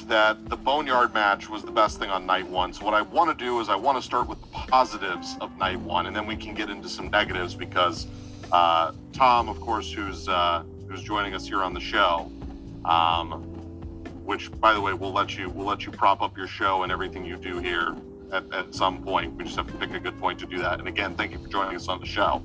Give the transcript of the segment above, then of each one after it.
that the Boneyard match was the best thing on night one. So what I want to do is I want to start with the positives of night one, and then we can get into some negatives because uh, Tom, of course, who's uh, who's joining us here on the show, um, which by the way we'll let you we'll let you prop up your show and everything you do here at, at some point. We just have to pick a good point to do that. And again, thank you for joining us on the show.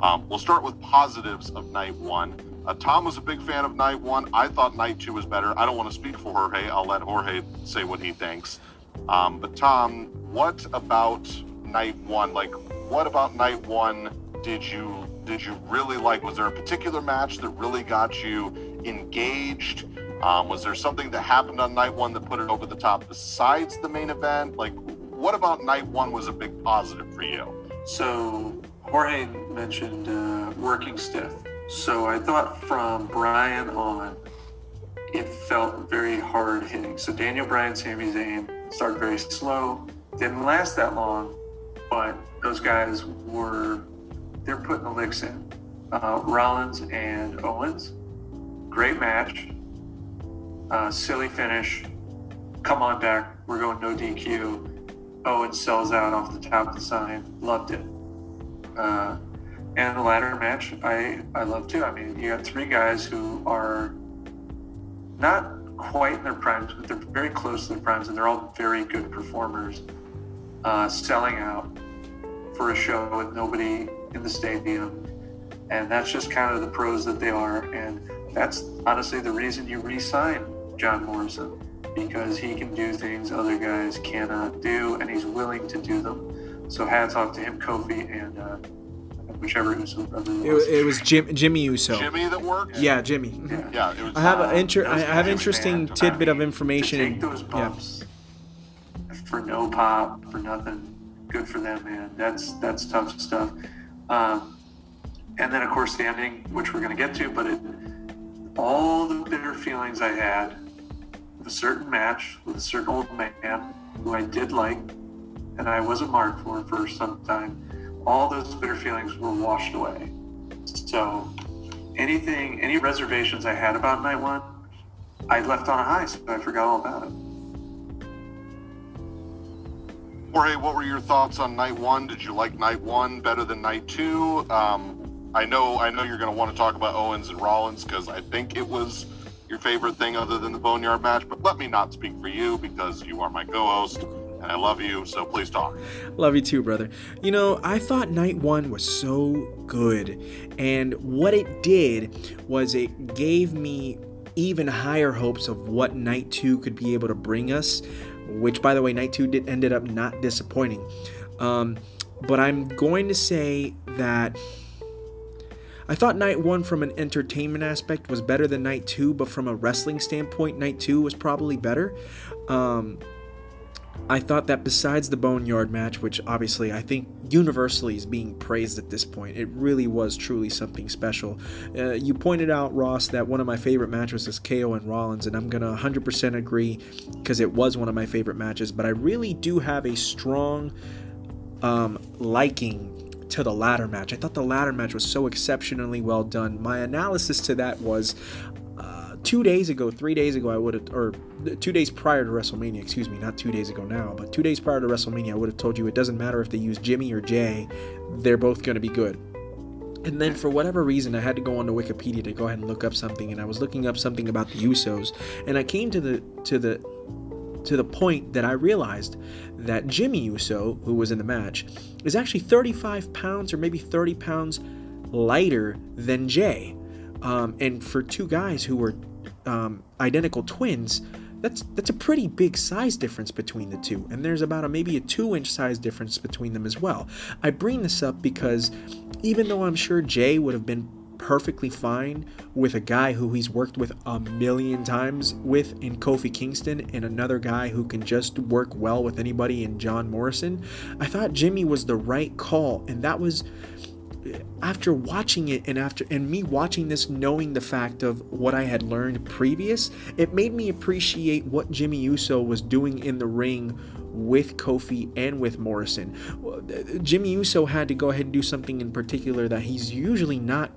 Um, we'll start with positives of night one. Uh, Tom was a big fan of night one. I thought night two was better. I don't want to speak for Jorge. I'll let Jorge say what he thinks. Um, but Tom, what about night one? Like, what about night one did you did you really like? Was there a particular match that really got you engaged? Um, was there something that happened on night one that put it over the top besides the main event? Like, what about night one was a big positive for you? So Jorge mentioned uh, working stiff. So I thought from Bryan on, it felt very hard hitting. So Daniel Bryan, Sami Zayn started very slow, didn't last that long, but those guys were they're putting the licks in. Uh, Rollins and Owens, great match, uh, silly finish. Come on back, we're going no DQ. Owens sells out off the top of the sign, loved it. Uh, and the ladder match, I I love too. I mean, you got three guys who are not quite in their primes, but they're very close to their primes, and they're all very good performers. Uh, selling out for a show with nobody in the stadium, and that's just kind of the pros that they are. And that's honestly the reason you re-sign John Morrison because he can do things other guys cannot do, and he's willing to do them. So hats off to him, Kofi, and. Uh, whichever Uso brother It, was. it was Jim, Jimmy Uso. Jimmy that worked? Yeah, Jimmy. Yeah, yeah it was, I have an inter- I have interesting tidbit of information. To take those yeah. bumps for no pop, for nothing. Good for them, man. That's that's tough stuff. Um, and then of course the ending, which we're gonna get to, but it, all the bitter feelings I had with a certain match with a certain old man who I did like, and I was a mark for for some time. All those bitter feelings were washed away. So anything, any reservations I had about night one, I left on a high, so I forgot all about it. Jorge, what were your thoughts on night one? Did you like night one better than night two? Um, I know, I know you're going to want to talk about Owens and Rollins because I think it was your favorite thing other than the Boneyard match. But let me not speak for you because you are my co-host and I love you. So please talk. Love you too, brother. You know, I thought night one was so good. And what it did was it gave me even higher hopes of what night two could be able to bring us, which, by the way, night two did, ended up not disappointing. Um, but I'm going to say that. I thought night one from an entertainment aspect was better than night two, but from a wrestling standpoint, night two was probably better. Um, I thought that besides the Boneyard match, which obviously I think universally is being praised at this point, it really was truly something special. Uh, you pointed out, Ross, that one of my favorite matches was KO and Rollins, and I'm going to 100% agree because it was one of my favorite matches, but I really do have a strong um, liking to the ladder match. I thought the ladder match was so exceptionally well done. My analysis to that was two days ago, three days ago, I would have, or two days prior to WrestleMania, excuse me, not two days ago now, but two days prior to WrestleMania, I would have told you it doesn't matter if they use Jimmy or Jay, they're both going to be good. And then for whatever reason, I had to go onto Wikipedia to go ahead and look up something, and I was looking up something about the Usos, and I came to the to the to the point that I realized that Jimmy Uso, who was in the match, is actually 35 pounds or maybe 30 pounds lighter than Jay. Um, and for two guys who were um, identical twins, that's that's a pretty big size difference between the two. And there's about a maybe a two inch size difference between them as well. I bring this up because even though I'm sure Jay would have been perfectly fine with a guy who he's worked with a million times with in Kofi Kingston and another guy who can just work well with anybody in John Morrison. I thought Jimmy was the right call, and that was after watching it and after and me watching this knowing the fact of what I had learned previous, it made me appreciate what Jimmy Uso was doing in the ring with Kofi and with Morrison. Jimmy Uso had to go ahead and do something in particular that he's usually not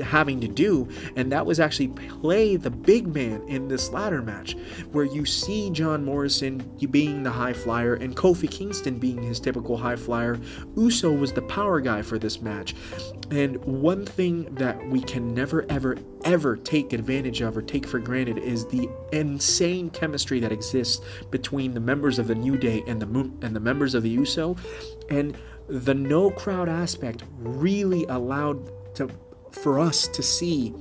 having to do, and that was actually play the big man in this ladder match, where you see John Morrison being the high flyer and Kofi Kingston being his typical high flyer. Uso was the power guy for this match. And one thing that we can never, ever, ever take advantage of or take for granted is the insane chemistry that exists between the members of the New Day and the and the members of the Uso, and the no crowd aspect really allowed to for us to see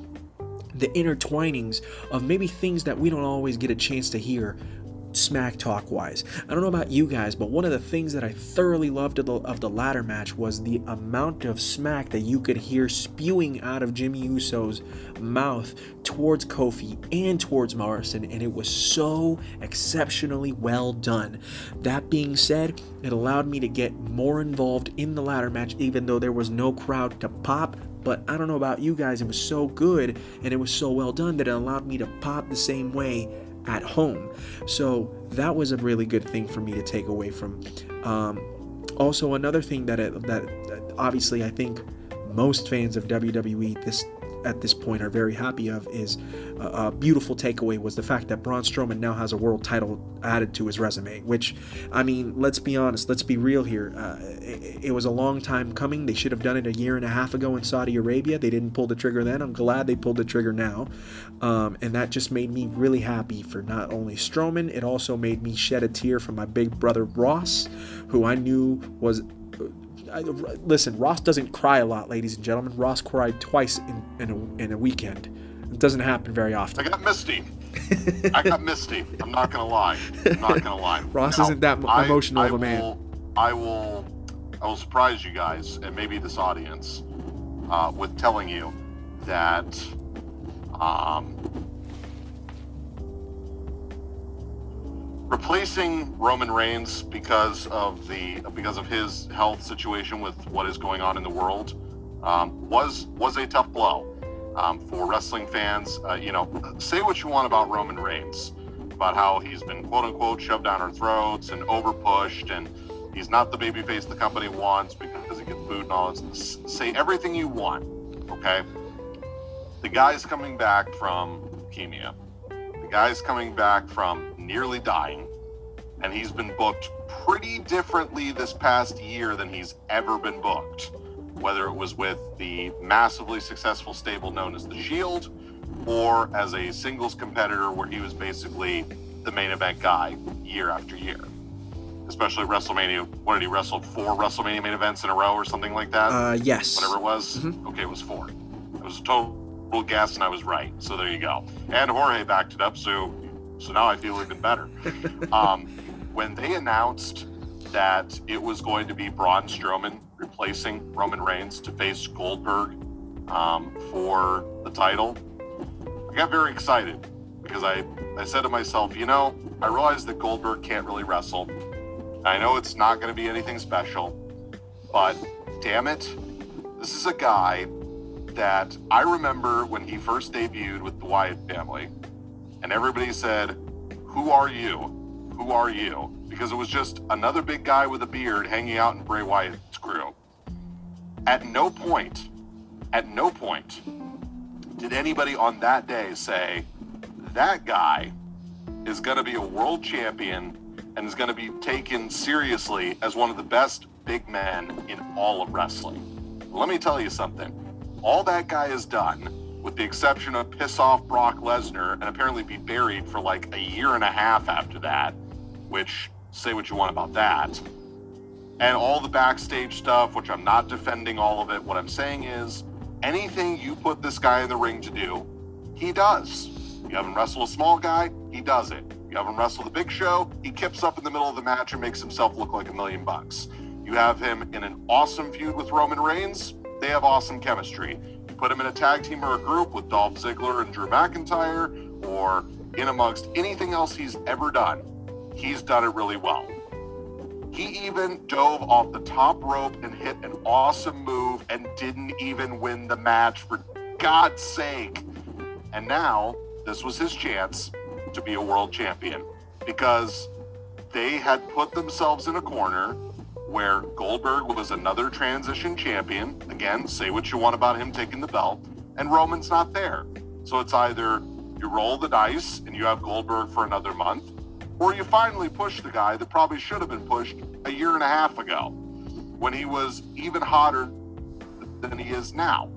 the intertwinings of maybe things that we don't always get a chance to hear smack talk wise. I don't know about you guys, but one of the things that I thoroughly loved of the, of the ladder match was the amount of smack that you could hear spewing out of Jimmy Uso's mouth towards Kofi and towards Morrison, and it was so exceptionally well done. That being said, it allowed me to get more involved in the ladder match, even though there was no crowd to pop. But I don't know about you guys, it was so good and it was so well done that it allowed me to pop the same way at home. So that was a really good thing for me to take away from. Um, also, another thing that it, that obviously I think most fans of WWE this at this point are very happy of is a, a, beautiful takeaway was the fact that Braun Strowman now has a world title added to his resume. Which, I mean, let's be honest, let's be real here. Uh, it, it, was a long time coming. They should have done it a year and a half ago in Saudi Arabia. They didn't pull the trigger then. I'm glad they pulled the trigger now, um, and that just made me really happy for not only Strowman, it also made me shed a tear for my big brother Ross, who I knew was I, listen, Ross doesn't cry a lot, ladies and gentlemen. Ross cried twice in, in, a, in a weekend. It doesn't happen very often. I got misty. I got misty. I'm not gonna lie. I'm not gonna lie. Ross now, isn't that emotional I, of a man. Will, I will. I will surprise you guys and maybe this audience uh, with telling you that um, replacing Roman Reigns because of the because of his health situation with what is going on in the world um, was was a tough blow um, for wrestling fans. Uh, you know, say what you want about Roman Reigns, about how he's been quote unquote shoved down our throats and overpushed, and he's not the babyface the company wants because he gets booed and all this. Say everything you want, okay? The guy's coming back from leukemia. The guy's coming back from nearly dying, and he's been booked pretty differently this past year than he's ever been booked. Whether it was with the massively successful stable known as the Shield, or as a singles competitor where he was basically the main event guy year after year. Especially WrestleMania. What did he wrestle? Four WrestleMania main events in a row or something like that? Uh, yes. Whatever it was. Mm-hmm. Okay, it was four. It was a total guess, and I was right. So there you go. And Jorge backed it up, so so now I feel even better. um, when they announced that it was going to be Braun Strowman replacing Roman Reigns to face Goldberg um, for the title, I got very excited because I, I said to myself, you know, I realize that Goldberg can't really wrestle. I know it's not going to be anything special, but damn it, this is a guy that I remember when he first debuted with the Wyatt family and everybody said, Who are you? Who are you? Because it was just another big guy with a beard hanging out in Bray Wyatt's crew. At no point, at no point did anybody on that day say, That guy is going to be a world champion and is going to be taken seriously as one of the best big men in all of wrestling. Let me tell you something. All that guy has done with the exception of piss off Brock Lesnar and apparently be buried for like a year and a half after that, which say what you want about that. And all the backstage stuff, which I'm not defending all of it. What I'm saying is anything you put this guy in the ring to do, he does. You have him wrestle a small guy, he does it. You have him wrestle the big show, he kips up in the middle of the match and makes himself look like a million bucks. You have him in an awesome feud with Roman Reigns, they have awesome chemistry put him in a tag team or a group with Dolph Ziggler and Drew McIntyre, or in amongst anything else he's ever done, he's done it really well. He even dove off the top rope and hit an awesome move and didn't even win the match, for God's sake. And now, this was his chance to be a world champion because they had put themselves in a corner where Goldberg was another transition champion. Again, say what you want about him taking the belt. and Roman's not there. So it's either you roll the dice and you have Goldberg for another month, or you finally push the guy that probably should have been pushed a year and a half ago when he was even hotter than he is now.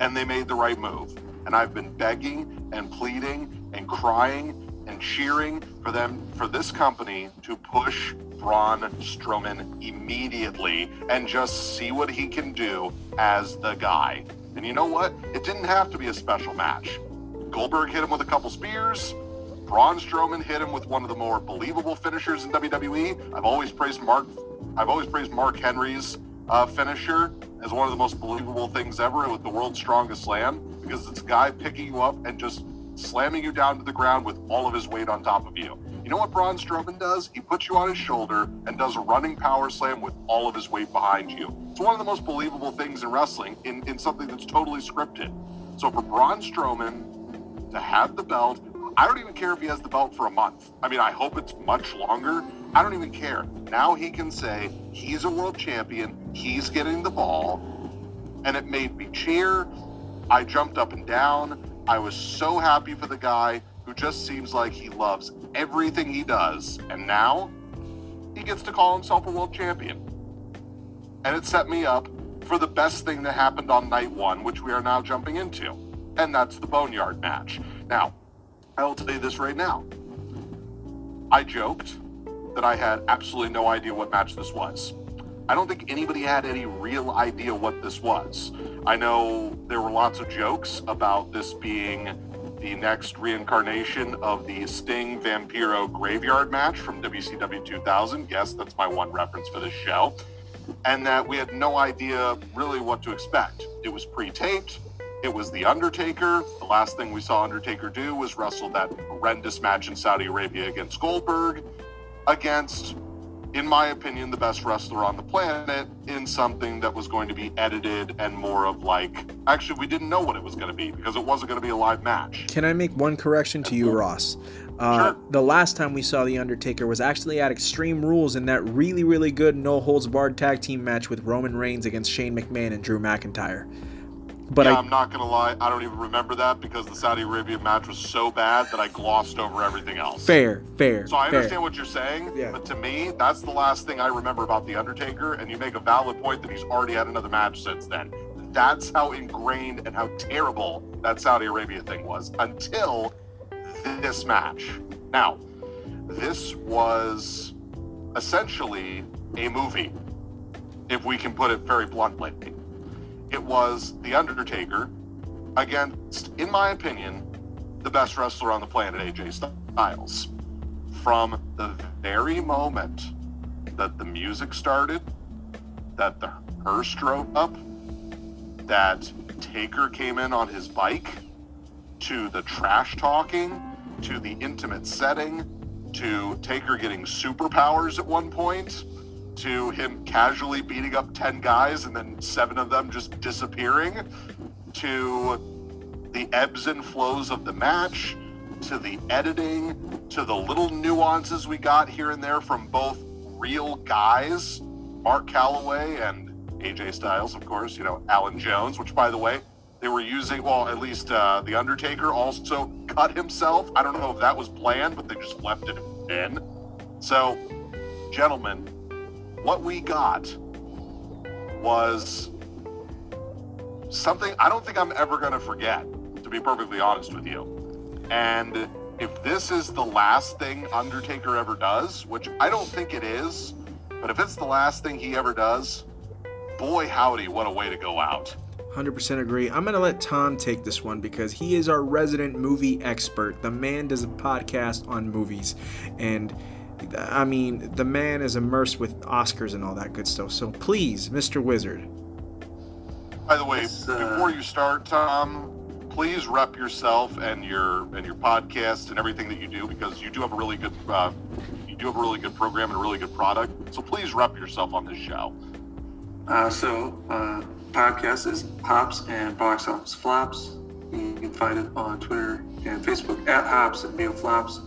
And they made the right move. And I've been begging and pleading and crying and cheering for them for this company to push Braun Strowman immediately and just see what he can do as the guy. And you know what? It didn't have to be a special match. Goldberg hit him with a couple spears. Braun Strowman hit him with one of the more believable finishers in WWE. I've always praised Mark. I've always praised Mark Henry's uh, finisher as one of the most believable things ever with the world's strongest slam because it's a guy picking you up and just slamming you down to the ground with all of his weight on top of you. You know what Braun Strowman does? He puts you on his shoulder and does a running power slam with all of his weight behind you. It's one of the most believable things in wrestling in, in something that's totally scripted. So for Braun Strowman to have the belt, I don't even care if he has the belt for a month. I mean, I hope it's much longer. I don't even care. Now he can say he's a world champion, he's getting the ball, and it made me cheer. I jumped up and down. I was so happy for the guy who just seems like he loves everything he does. And now he gets to call himself a world champion. And it set me up for the best thing that happened on night one, which we are now jumping into. And that's the Boneyard match. Now, I will tell you this right now. I joked that I had absolutely no idea what match this was. I don't think anybody had any real idea what this was. I know there were lots of jokes about this being the next reincarnation of the Sting Vampiro graveyard match from WCW 2000. Yes, that's my one reference for this show. And that we had no idea really what to expect. It was pre taped. It was The Undertaker. The last thing we saw Undertaker do was wrestle that horrendous match in Saudi Arabia against Goldberg, against in my opinion, the best wrestler on the planet in something that was going to be edited and more of like. Actually, we didn't know what it was going to be because it wasn't going to be a live match. Can I make one correction to you, Ross? Uh, Sure. The last time we saw The Undertaker was actually at Extreme Rules in that really, really good no holds barred tag team match with Roman Reigns against Shane McMahon and Drew McIntyre. But yeah, I, I'm not going to lie. I don't even remember that because the Saudi Arabia match was so bad that I glossed over everything else. fair, fair, So I fair. understand what you're saying, Yeah. but to me, that's the last thing I remember about The Undertaker, and you make a valid point that he's already had another match since then. That's how ingrained and how terrible that Saudi Arabia thing was until this match. Now, this was essentially a movie, if we can put it very bluntly. It was The Undertaker against, in my opinion, the best wrestler on the planet, AJ Styles. From the very moment that the music started, that the hearse drove up, that Taker came in on his bike, to the trash talking, to the intimate setting, to Taker getting superpowers at one point, to him casually beating up 10 guys and then seven of them just disappearing, to the ebbs and flows of the match, to the editing, to the little nuances we got here and there from both real guys, Mark Calaway and AJ Styles, of course, you know, Allen Jones, which by the way, they were using, well, at least uh, The Undertaker also cut himself. I don't know if that was planned, but they just left it in. So, gentlemen, what we got was something I don't think I'm ever going to forget, to be perfectly honest with you. And if this is the last thing Undertaker ever does, which I don't think it is, but if it's the last thing he ever does, boy howdy, what a way to go out. 100% agree. I'm going to let Tom take this one because he is our resident movie expert. The man does a podcast on movies. And I mean, the man is immersed with Oscars and all that good stuff. So please, Mr. Wizard. By the way, uh, before you start, Tom, please rep yourself and your and your podcast and everything that you do because you do have a really good uh, you do have a really good program and a really good product. So please rep yourself on this show. Uh, so, uh, podcast is Hops and Box Office Flops. You can find it on Twitter and Facebook at Hops and BO Flops.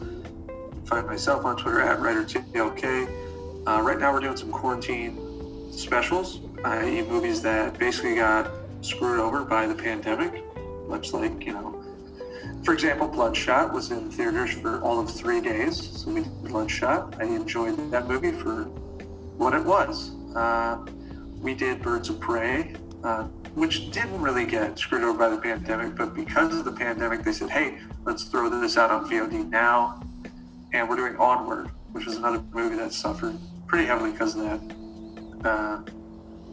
Find myself on Twitter at WriterTLK. Uh, right now, we're doing some quarantine specials, i.e., movies that basically got screwed over by the pandemic, much like, you know, for example, Bloodshot was in theaters for all of three days. So we did Bloodshot. I enjoyed that movie for what it was. Uh, we did Birds of Prey, uh, which didn't really get screwed over by the pandemic, but because of the pandemic, they said, hey, let's throw this out on VOD now. And we're doing Onward, which was another movie that suffered pretty heavily because of that. Uh,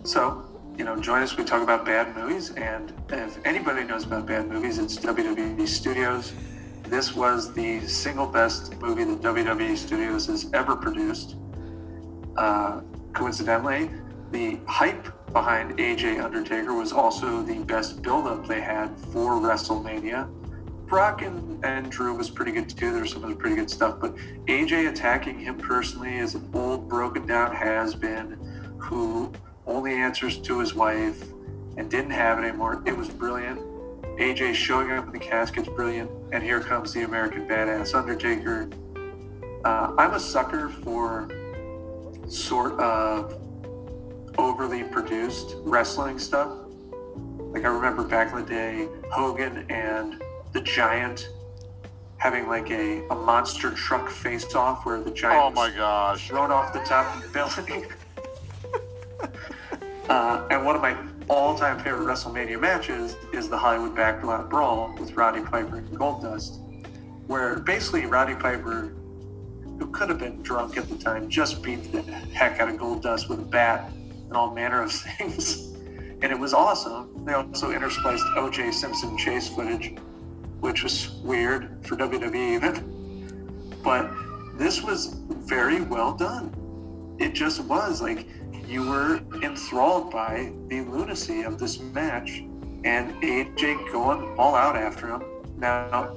so you know, join us. We talk about bad movies, and if anybody knows about bad movies, it's WWE Studios. This was the single best movie that WWE Studios has ever produced. Uh, coincidentally, the hype behind AJ Undertaker was also the best build-up they had for WrestleMania. Brock and, and Drew was pretty good too. There was some other pretty good stuff, but AJ attacking him personally as an old, broken down has been who only answers to his wife and didn't have it anymore. It was brilliant. AJ showing up in the casket's brilliant. And here comes the American Badass Undertaker. Uh, I'm a sucker for sort of overly produced wrestling stuff. Like I remember back in the day, Hogan and the Giant having like a, a monster truck face off where the Giant oh my gosh thrown off the top of the building. Uh, and one of my all-time favorite WrestleMania matches is the Hollywood Backlot Brawl with Roddy Piper and Goldust, where basically Roddy Piper, who could have been drunk at the time, just beat the heck out of Goldust with a bat and all manner of things. And it was awesome. They also interspliced O.J. Simpson chase footage, which was weird for WWE even. But this was very well done. It just was like you were enthralled by the lunacy of this match and AJ going all out after him. Now,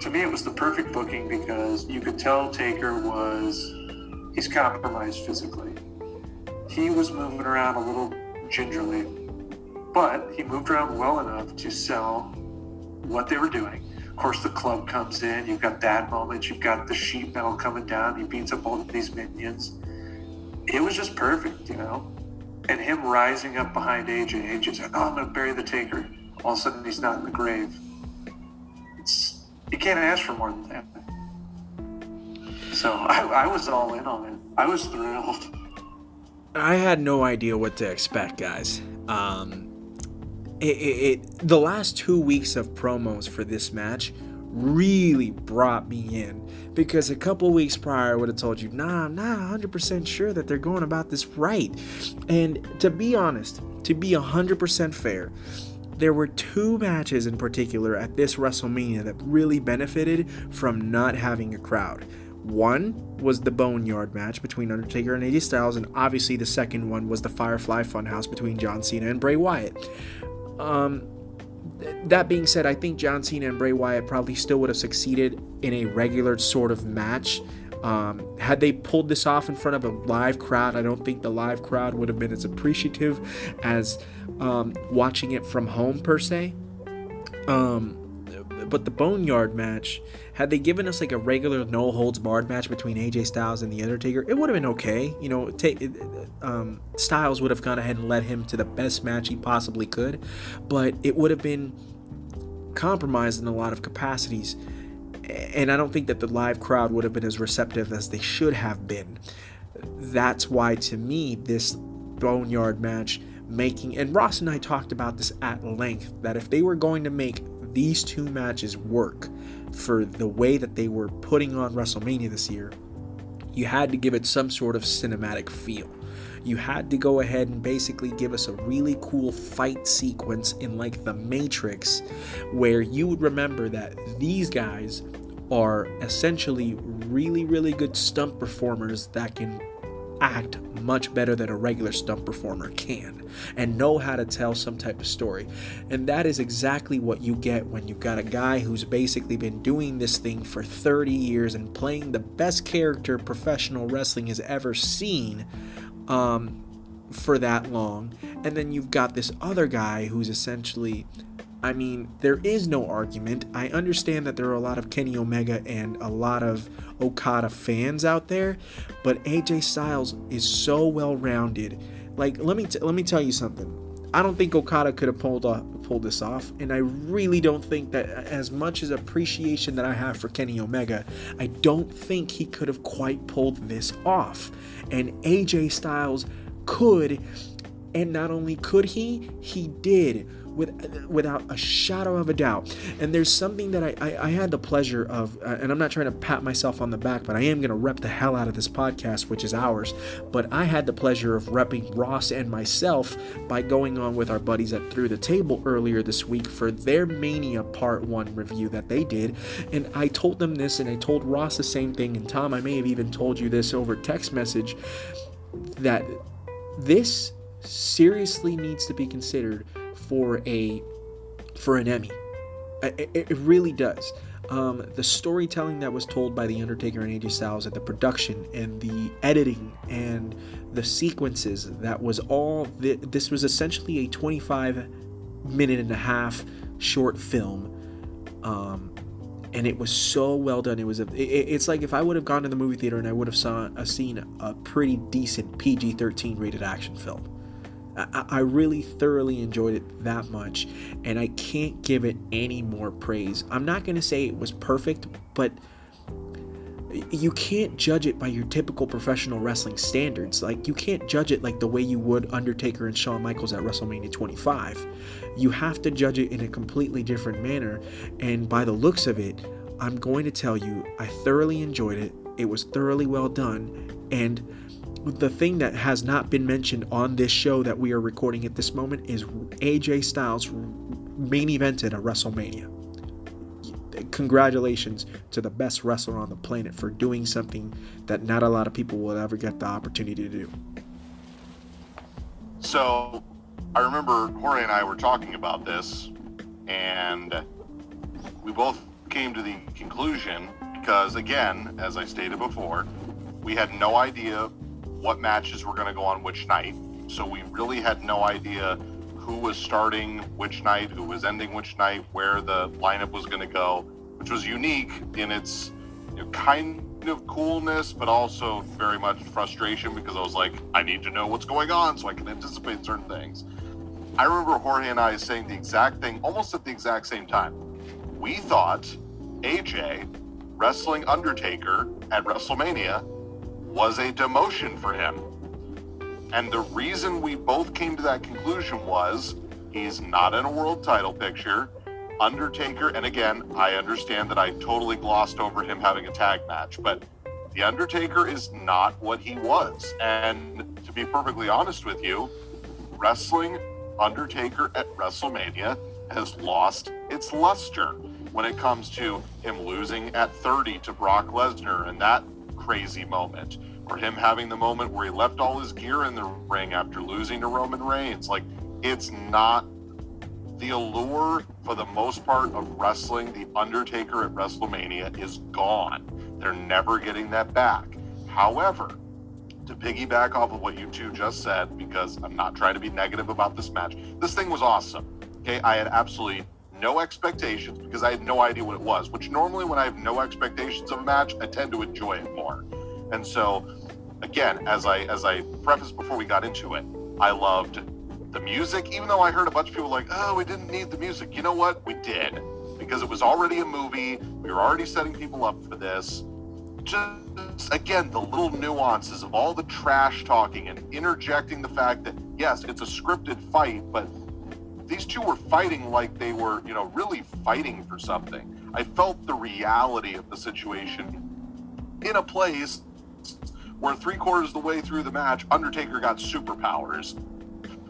to me, it was the perfect booking because you could tell Taker was, he's compromised physically. He was moving around a little gingerly, but he moved around well enough to sell what they were doing. Of course, the club comes in, you've got that moment, you've got the sheet metal coming down, he beats up all of these minions it was just perfect, you know. And him rising up behind AJ, like, "Oh, I'm gonna bury the Taker." All of a sudden, he's not in the grave. It's you can't ask for more than that. So I, I was all in on it. I was thrilled. I had no idea what to expect, guys. Um, it, it, it the last two weeks of promos for this match really brought me in because a couple weeks prior I would have told you, nah, I'm not 100% sure that they're going about this right. And to be honest, to be 100% fair, there were two matches in particular at this WrestleMania that really benefited from not having a crowd. One was the Boneyard match between Undertaker and AJ Styles, and obviously the second one was the Firefly Funhouse between John Cena and Bray Wyatt. Um, that being said, I think John Cena and Bray Wyatt probably still would have succeeded in a regular sort of match. Um, had they pulled this off in front of a live crowd, I don't think the live crowd would have been as appreciative as um, watching it from home, per se. Um, but the Boneyard match, had they given us like a regular no holds barred match between AJ Styles and The Undertaker, it would have been okay. You know, um, Styles would have gone ahead and led him to the best match he possibly could, but it would have been compromised in a lot of capacities. And I don't think that the live crowd would have been as receptive as they should have been. That's why, to me, this Boneyard match making, and Ross and I talked about this at length, that if they were going to make these two matches work for the way that they were putting on WrestleMania this year, you had to give it some sort of cinematic feel. You had to go ahead and basically give us a really cool fight sequence in like the Matrix where you would remember that these guys are essentially really, really good stunt performers that can act much better than a regular stunt performer can and know how to tell some type of story. And that is exactly what you get when you've got a guy who's basically been doing this thing for 30 years and playing the best character professional wrestling has ever seen um, for that long. And then you've got this other guy who's essentially I mean, there is no argument. I understand that there are a lot of Kenny Omega and a lot of Okada fans out there, but AJ Styles is so well rounded. Like, let me t- let me tell you something. I don't think Okada could have pulled off, pulled this off, and I really don't think that as much as appreciation that I have for Kenny Omega, I don't think he could have quite pulled this off. And AJ Styles could, and not only could he, he did with, without a shadow of a doubt. And there's something that I, I, I had the pleasure of, uh, and I'm not trying to pat myself on the back, but I am going to rep the hell out of this podcast, which is ours. But I had the pleasure of repping Ross and myself by going on with our buddies at Through the Table earlier this week for their Mania Part 1 review that they did. And I told them this, and I told Ross the same thing. And Tom, I may have even told you this over text message that this seriously needs to be considered for a for an Emmy. It, it really does. Um, the storytelling that was told by The Undertaker and AJ Styles, and the production and the editing and the sequences that was all. This was essentially a 25 minute and a half short film. Um, and it was so well done. It was a. It, it's like if I would have gone to the movie theater and I would have saw a seen a pretty decent PG-13 rated action film. I, really thoroughly enjoyed it that much, and I can't give it any more praise. I'm not going to say it was perfect, but you can't judge it by your typical professional wrestling standards. Like, you can't judge it like the way you would Undertaker and Shawn Michaels at WrestleMania 25. You have to judge it in a completely different manner, and by the looks of it, I'm going to tell you, I thoroughly enjoyed it. It was thoroughly well done, and the thing that has not been mentioned on this show that we are recording at this moment is AJ Styles main evented a WrestleMania. Congratulations to the best wrestler on the planet for doing something that not a lot of people will ever get the opportunity to do. So, I remember Jorge and I were talking about this, and we both came to the conclusion because, again, as I stated before, we had no idea what matches were going to go on which night. So we really had no idea who was starting which night, who was ending which night, where the lineup was going to go, which was unique in its you know, kind of coolness, but also very much frustration because I was like, I need to know what's going on so I can anticipate certain things. I remember Jorge and I saying the exact thing almost at the exact same time. We thought AJ wrestling Undertaker at WrestleMania was a demotion for him. And the reason we both came to that conclusion was he's not in a world title picture. Undertaker, and again, I understand that I totally glossed over him having a tag match, but The Undertaker is not what he was. And to be perfectly honest with you, wrestling Undertaker at WrestleMania has lost its luster when it comes to him losing at 30 to Brock Lesnar and that crazy moment, or him having the moment where he left all his gear in the ring after losing to Roman Reigns. Like, it's not the allure for the most part of wrestling the Undertaker at WrestleMania is gone. They're never getting that back. However, to piggyback off of what you two just said, because I'm not trying to be negative about this match, this thing was awesome. Okay, I had absolutely no expectations because I had no idea what it was, which normally when I have no expectations of a match, I tend to enjoy it more. And so again, as I as I prefaced before we got into it, I loved the music, even though I heard a bunch of people like, oh, we didn't need the music. You know what? We did. Because it was already a movie. We were already setting people up for this. Just again, the little nuances of all the trash talking and interjecting the fact that yes, it's a scripted fight, but these two were fighting like they were, you know, really fighting for something. I felt the reality of the situation in a place where three quarters of the way through the match, Undertaker got superpowers,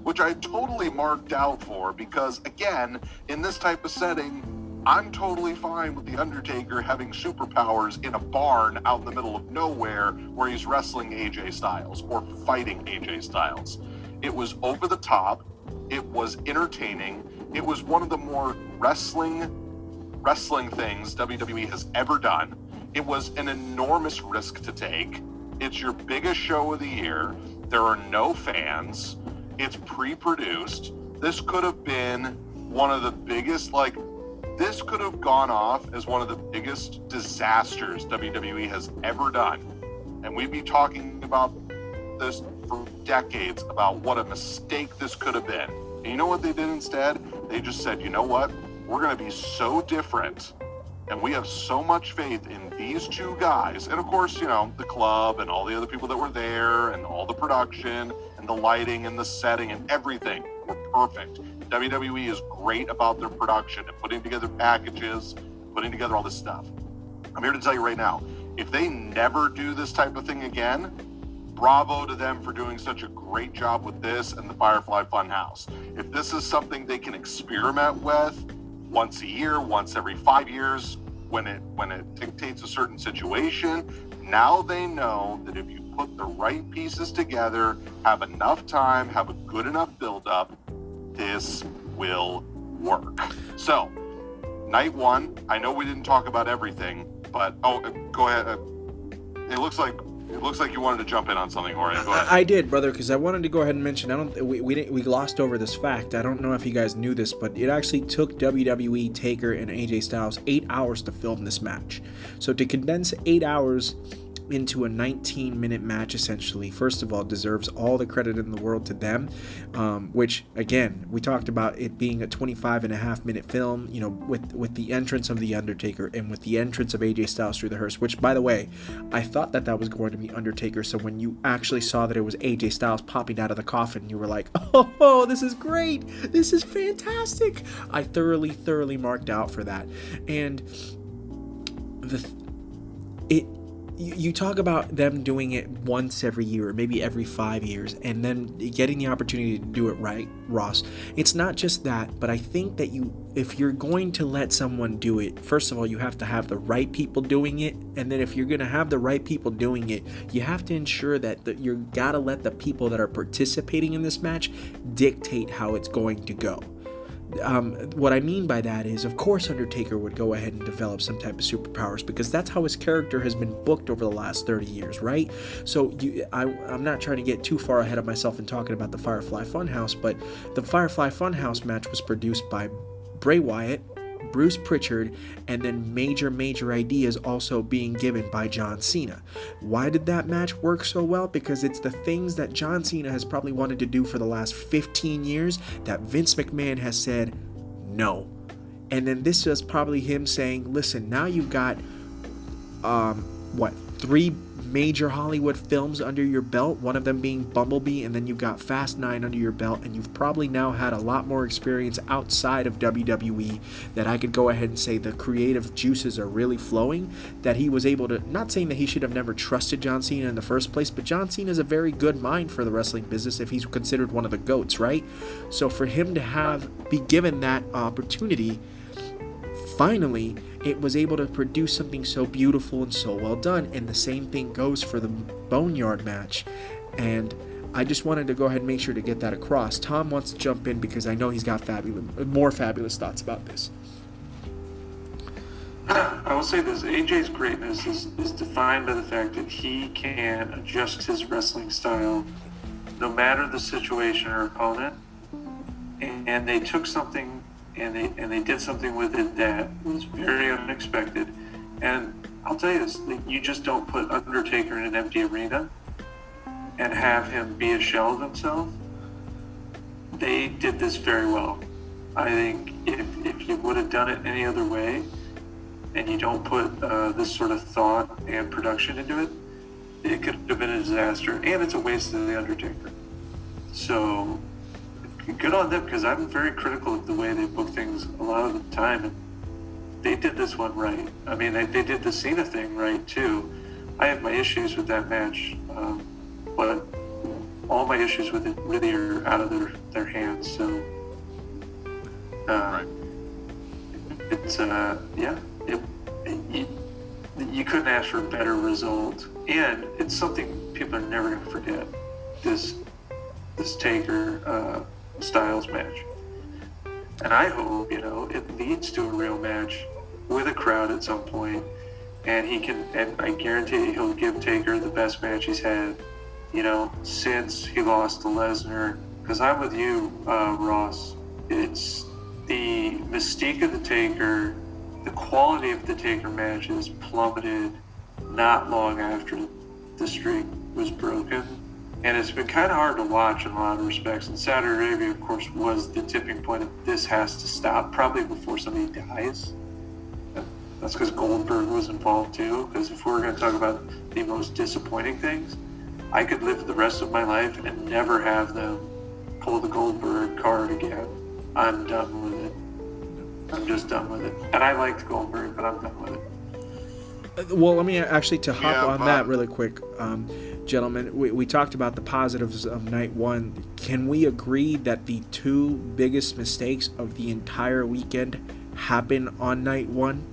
which I totally marked out for because, again, in this type of setting, I'm totally fine with The Undertaker having superpowers in a barn out in the middle of nowhere where he's wrestling AJ Styles or fighting AJ Styles. It was over the top it was entertaining. It was one of the more wrestling wrestling things WWE has ever done. It was an enormous risk to take. It's your biggest show of the year. There are no fans. It's pre-produced. This could have been one of the biggest like this could have gone off as one of the biggest disasters WWE has ever done. And we'd be talking about this for decades about what a mistake this could have been. And you know what they did instead? They just said, you know what? We're going to be so different and we have so much faith in these two guys. And of course, you know, the club and all the other people that were there and all the production and the lighting and the setting and everything were perfect. WWE is great about their production and putting together packages, putting together all this stuff. I'm here to tell you right now if they never do this type of thing again, bravo to them for doing such a great job with this and the Firefly Funhouse. If this is something they can experiment with once a year, once every five years, when it when it dictates a certain situation, now they know that if you put the right pieces together, have enough time, have a good enough build up, this will work. So, night one, I know we didn't talk about everything, but oh, go ahead. It looks like it looks like you wanted to jump in on something, Jorge. Ahead. I did, brother, because I wanted to go ahead and mention. I don't. We we, didn't, we glossed over this fact. I don't know if you guys knew this, but it actually took WWE Taker and AJ Styles eight hours to film this match. So to condense eight hours into a 19 minute match essentially. First of all deserves all the credit in the world to them um, which again we talked about it being a 25 and a half minute film you know with with the entrance of the undertaker and with the entrance of aj styles through the hearse which by the way i thought that that was going to be undertaker. So when you actually saw that it was aj styles popping out of the coffin you were like oh this is great. This is fantastic. I thoroughly thoroughly marked out for that. And the it you, talk about them doing it once every year maybe every five years and then getting the opportunity to do it right ross. It's not just that but i think that you if you're going to let someone do it first of all you have to have the right people doing it and then if you're going to have the right people doing it you have to ensure that the, you gotta let the people that are participating in this match dictate how it's going to go um, what I mean by that is, of course, Undertaker would go ahead and develop some type of superpowers because that's how his character has been booked over the last 30 years, right? So you, I, I'm not trying to get too far ahead of myself in talking about the Firefly Funhouse, but the Firefly Funhouse match was produced by Bray Wyatt, Bruce Pritchard, and then major, major ideas also being given by John Cena. Why did that match work so well? Because it's the things that John Cena has probably wanted to do for the last 15 years that Vince McMahon has said no. And then this was probably him saying, listen, now you've got, um, what, three major Hollywood films under your belt, one of them being Bumblebee, and then you've got Fast 9 under your belt, and you've probably now had a lot more experience outside of WWE that I could go ahead and say the creative juices are really flowing. That he was able to, not saying that he should have never trusted John Cena in the first place, but John Cena is a very good mind for the wrestling business if he's considered one of the GOATs, right? So for him to have, be given that opportunity, finally, it was able to produce something so beautiful and so well done. And the same thing goes for the Boneyard match. And I just wanted to go ahead and make sure to get that across. Tom wants to jump in because I know he's got fabulous, more fabulous thoughts about this. I will say this AJ's greatness is, is defined by the fact that he can adjust his wrestling style no matter the situation or opponent. And they took something and they and they did something with it that was very unexpected. And I'll tell you this: you just don't put Undertaker in an empty arena and have him be a shell of himself. They did this very well. I think if, if you would have done it any other way, and you don't put uh, this sort of thought and production into it, it could have been a disaster, and it's a waste of the Undertaker. So good on them because I'm very critical of the way they book things a lot of the time, and they did this one right. I mean, they, they did the Cena thing right too. I have my issues with that match, um, but all my issues with it really are out of their, their hands. So, uh, right. it's uh, yeah, it, it, you, couldn't ask for a better result, and it's something people are never going to forget. This this Taker. Uh, Styles match. And I hope, you know, it leads to a real match with a crowd at some point, and he can, and I guarantee he'll give Taker the best match he's had, you know, since he lost to Lesnar. Because I'm with you, uh, Ross. It's the mystique of the Taker, the quality of the Taker matches plummeted not long after the streak was broken. And it's been kind of hard to watch in a lot of respects. And Saudi Arabia, of course, was the tipping point of this has to stop, probably before somebody dies. That's because Goldberg was involved too. Because if we're going to talk about the most disappointing things, I could live the rest of my life and never have them pull the Goldberg card again. I'm done with it. I'm just done with it. And I liked Goldberg, but I'm done with it. Well, let me actually to hop Yeah, on but- that really quick, um, gentlemen. We, we talked about the positives of night one. Can we agree that the two biggest mistakes of the entire weekend happen on night one?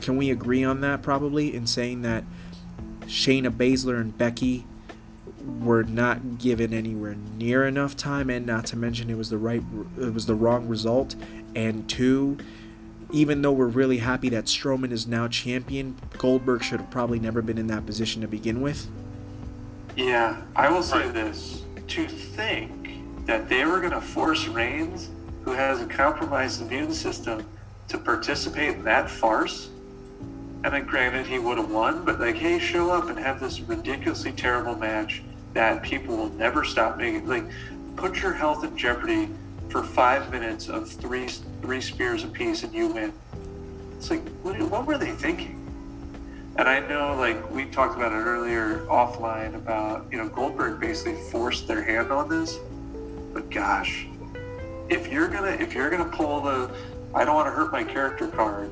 Can we agree on that probably in saying that Shayna Baszler and Becky were not given anywhere near enough time, and not to mention it was the right, it was the wrong result, and two, even though we're really happy that Strowman is now champion, Goldberg should have probably never been in that position to begin with. Yeah, I will say this. To think that they were going to force Reigns, who has a compromised immune system, to participate in that farce. And then, granted, he would have won, but like, hey, show up and have this ridiculously terrible match that people will never stop making. Like, put your health in jeopardy for five minutes of three three spears apiece, and you win. It's like, what, what were they thinking? And I know, like we talked about it earlier offline about you know Goldberg basically forced their hand on this. But gosh, if you're gonna if you're gonna pull the I don't want to hurt my character card,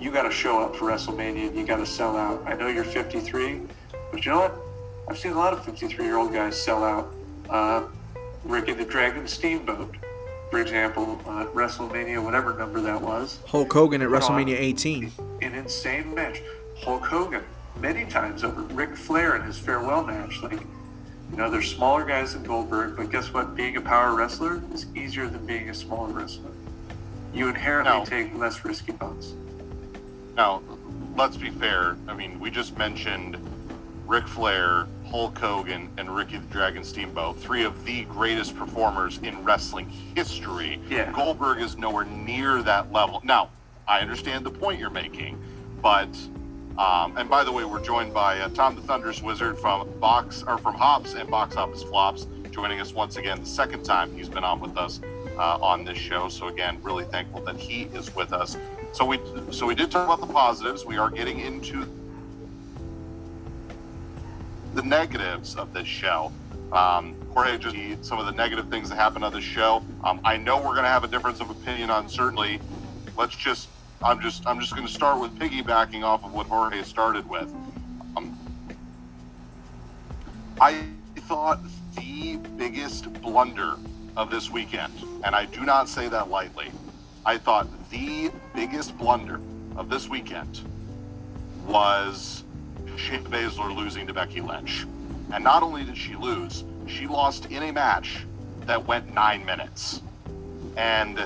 you got to show up for WrestleMania. and You got to sell out. I know you're 53, but you know what? I've seen a lot of 53 year old guys sell out. Uh, Ricky the Dragon Steamboat, for example, uh, WrestleMania, whatever number that was Hulk Hogan at WrestleMania 18. an insane match. Hulk Hogan, many times over. Ric Flair in his farewell match. Like, you know, they're smaller guys than Goldberg, but guess what? Being a power wrestler is easier than being a smaller wrestler. You inherently No. take less risky bumps. Now, let's be fair. I mean, we just mentioned Ric Flair, Hulk Hogan, and Ricky the Dragon Steamboat, three of the greatest performers in wrestling history. Yeah. Goldberg is nowhere near that level. Now, I understand the point you're making, but um, and by the way, we're joined by uh, Tom the Thunderous Wizard from Box or from Hops and Box Office Flops, joining us once again the second time he's been on with us uh, on this show. So again, really thankful that he is with us. So we so we did talk about the positives. We are getting into the negatives of this show. Um, Jorge, just some of the negative things that happened on this show. Um, I know we're going to have a difference of opinion on certainly. Let's just, I'm just, I'm just going to start with piggybacking off of what Jorge started with. Um, I thought the biggest blunder of this weekend, and I do not say that lightly. I thought the biggest blunder of this weekend was Shayna Baszler losing to Becky Lynch. And not only did she lose, she lost in a match that went nine minutes. And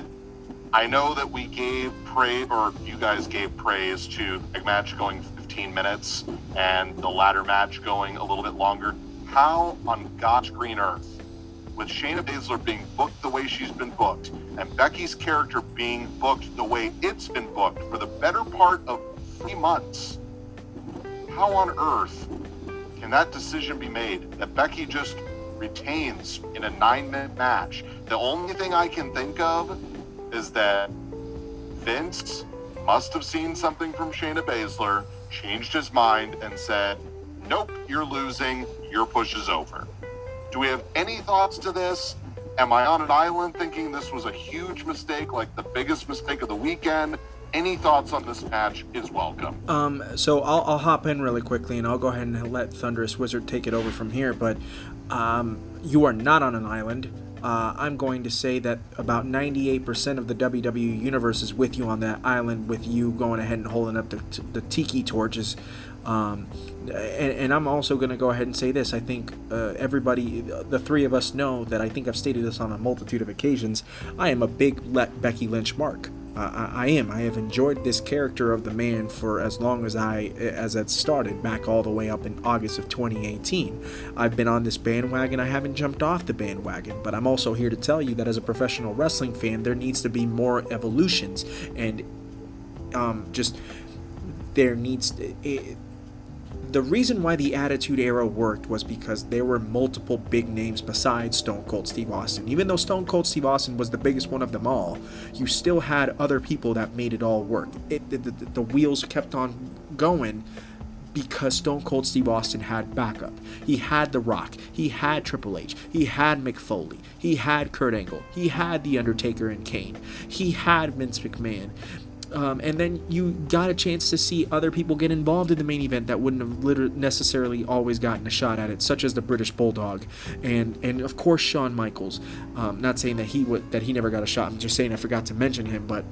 I know that we gave praise, or you guys gave praise to the match going 15 minutes and the ladder match going a little bit longer. How on God's green earth, with Shayna Baszler being booked the way she's been booked, and Becky's character being booked the way it's been booked for the better part of three months, how on earth can that decision be made that Becky just retains in a nine minute match? The only thing I can think of is that Vince must have seen something from Shayna Baszler, changed his mind, and said, Nope, you're losing, your push is over. Do we have any thoughts to this? Am I on an island thinking this was a huge mistake, like the biggest mistake of the weekend? Any thoughts on this match is welcome. Um, so I'll, I'll hop in really quickly and I'll go ahead and let Thunderous Wizard take it over from here. But um, you are not on an island. Uh, I'm going to say that about 98% of the WWE universe is with you on that island, with you going ahead and holding up the, the tiki torches. Um, and, and I'm also going to go ahead and say this. I think uh, everybody, the three of us, know that I think I've stated this on a multitude of occasions. I am a big let Becky Lynch mark. Uh, I, I am. I have enjoyed this character of the man for as long as I as it started back all the way up in August of 2018. I've been on this bandwagon. I haven't jumped off the bandwagon, but I'm also here to tell you that as a professional wrestling fan, there needs to be more evolutions and um, just there needs it, the reason why the Attitude Era worked was because there were multiple big names besides Stone Cold Steve Austin. Even though Stone Cold Steve Austin was the biggest one of them all, you still had other people that made it all work. It, the, the, the wheels kept on going because Stone Cold Steve Austin had backup. He had The Rock, he had Triple H, he had Mick Foley, he had Kurt Angle, he had The Undertaker and Kane, he had Vince McMahon. Um, and then you got a chance to see other people get involved in the main event that wouldn't have necessarily always gotten a shot at it, such as the British Bulldog, and and of course Shawn Michaels. Um, not saying that he would that he never got a shot. I'm just saying I forgot to mention him, but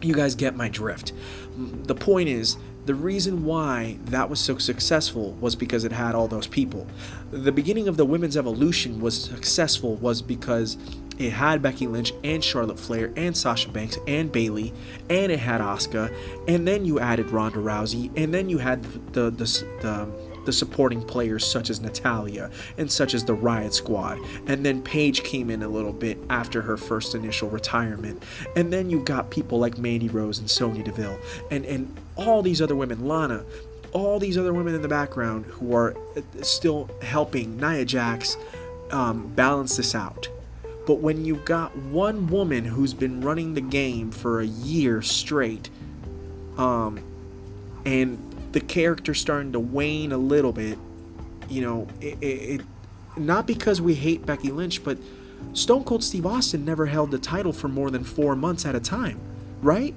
you guys get my drift. The point is, the reason why that was so successful was because it had all those people. The beginning of the women's evolution was successful was because it had Becky Lynch and Charlotte Flair and Sasha Banks and Bayley, and it had Asuka, and then you added Ronda Rousey, and then you had the the, the the supporting players such as Natalya and such as the Riot Squad. And then Paige came in a little bit after her first initial retirement. And then you got people like Mandy Rose and Sonya Deville and, and all these other women, Lana, all these other women in the background who are uh, still helping Nia Jax um, balance this out. But when you've got one woman who's been running the game for a year straight, um, and the character's starting to wane a little bit, you know, it, it, it not because we hate Becky Lynch, but Stone Cold Steve Austin never held the title for more than four months at a time, right?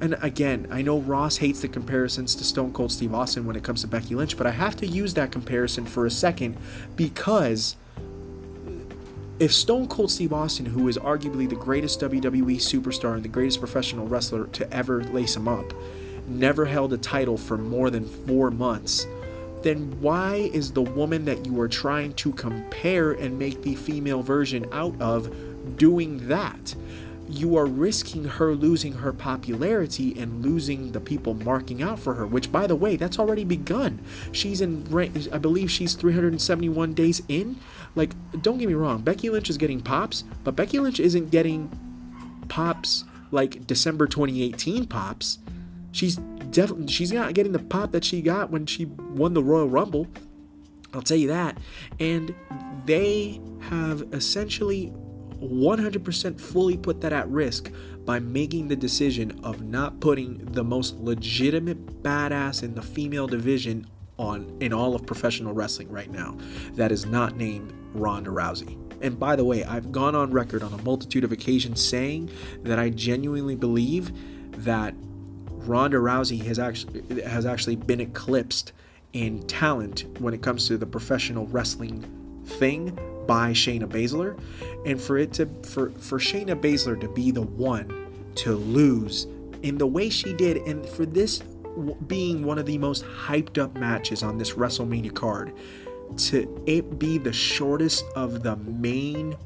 And again, I know Ross hates the comparisons to Stone Cold Steve Austin when it comes to Becky Lynch, but I have to use that comparison for a second because if Stone Cold Steve Austin, who is arguably the greatest WWE superstar and the greatest professional wrestler to ever lace him up, never held a title for more than four months, then why is the woman that you are trying to compare and make the female version out of doing that? You are risking her losing her popularity and losing the people marking out for her, which, by the way, that's already begun. She's in, I believe she's 371 days in. Like, don't get me wrong, Becky Lynch is getting pops, but Becky Lynch isn't getting pops like December 2018 pops. She's definitely she's not getting the pop that she got when she won the Royal Rumble. I'll tell you that. And they have essentially 100% fully put that at risk by making the decision of not putting the most legitimate badass in the female division on in all of professional wrestling right now that is not named Ronda Rousey. And by the way, I've gone on record on a multitude of occasions saying that I genuinely believe that Ronda Rousey has actually has actually been eclipsed in talent when it comes to the professional wrestling thing by Shayna Baszler, and for it to for for Shayna Baszler to be the one to lose in the way she did, and for this being one of the most hyped up matches on this WrestleMania card, to it be the shortest of the main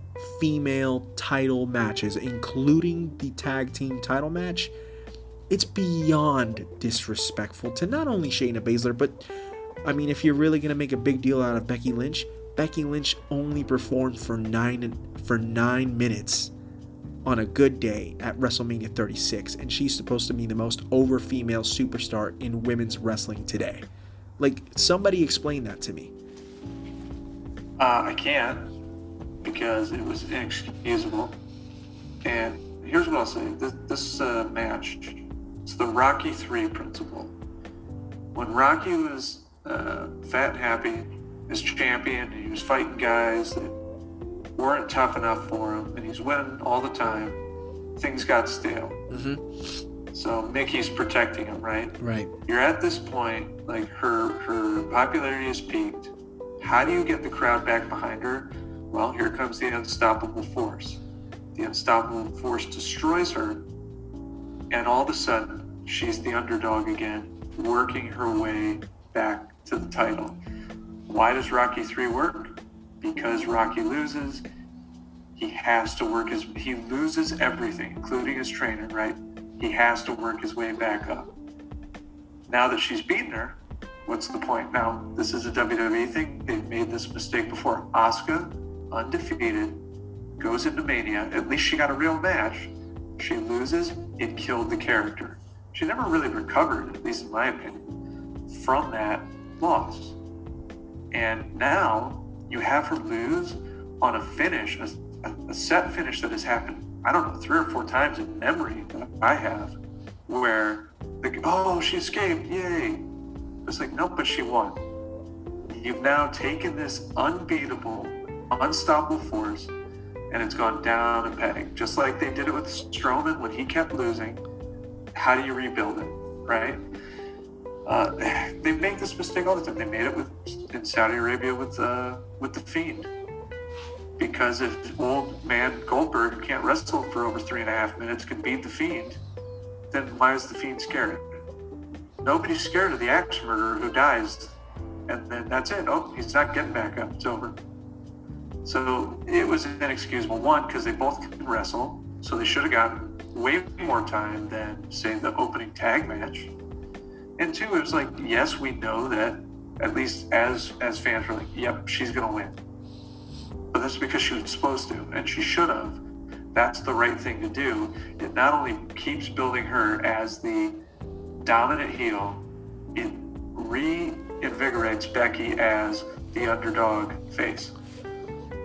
female title matches, including the tag team title match it's beyond disrespectful to not only Shayna Baszler, but I mean, if you're really gonna make a big deal out of Becky Lynch, Becky Lynch only performed for nine for nine minutes on a good day at WrestleMania 36, and she's supposed to be the most over female superstar in women's wrestling today. Like, somebody explain that to me. Uh, I can't because it was inexcusable. And here's what I'll say: this, this uh, match it's the Rocky 3 principle. When Rocky was uh, fat and happy as champion, he was fighting guys that weren't tough enough for him, and he's winning all the time, things got stale. Mm-hmm. So Mickey's protecting him, right? Right. You're at this point, like her her popularity has peaked. How do you get the crowd back behind her? Well, here comes the unstoppable force. The unstoppable force destroys her and all of a sudden, she's the underdog again, working her way back to the title. Why does Rocky 3 work? Because Rocky loses. He has to work his, he loses everything, including his trainer, right? He has to work his way back up. Now that she's beaten her, what's the point? Now, this is a WWE thing. They've made this mistake before. Asuka, undefeated, goes into Mania. At least she got a real match. She loses, it killed the character. She never really recovered, at least in my opinion, from that loss. And now you have her lose on a finish, a, a set finish that has happened, I don't know, three or four times in memory that I have, where, the, oh, she escaped, yay. It's like, nope, but she won. You've now taken this unbeatable, unstoppable force and it's gone down a peg, just like they did it with Strowman when he kept losing. How do you rebuild it, right? Uh, they make this mistake all the time. They made it with in Saudi Arabia with uh, with the Fiend, because if old man Goldberg, can't wrestle for over three and a half minutes, can beat the Fiend, then why is the Fiend scared? Nobody's scared of the axe murderer who dies, and then that's it. Oh, he's not getting back up. It's over. So it was inexcusable. One, because they both can wrestle, so they should have gotten way more time than, say, the opening tag match. And two, it was like, yes, we know that at least as as fans were like, yep, she's gonna win. But that's because she was supposed to, and she should have. That's the right thing to do. It not only keeps building her as the dominant heel, it reinvigorates Becky as the underdog face.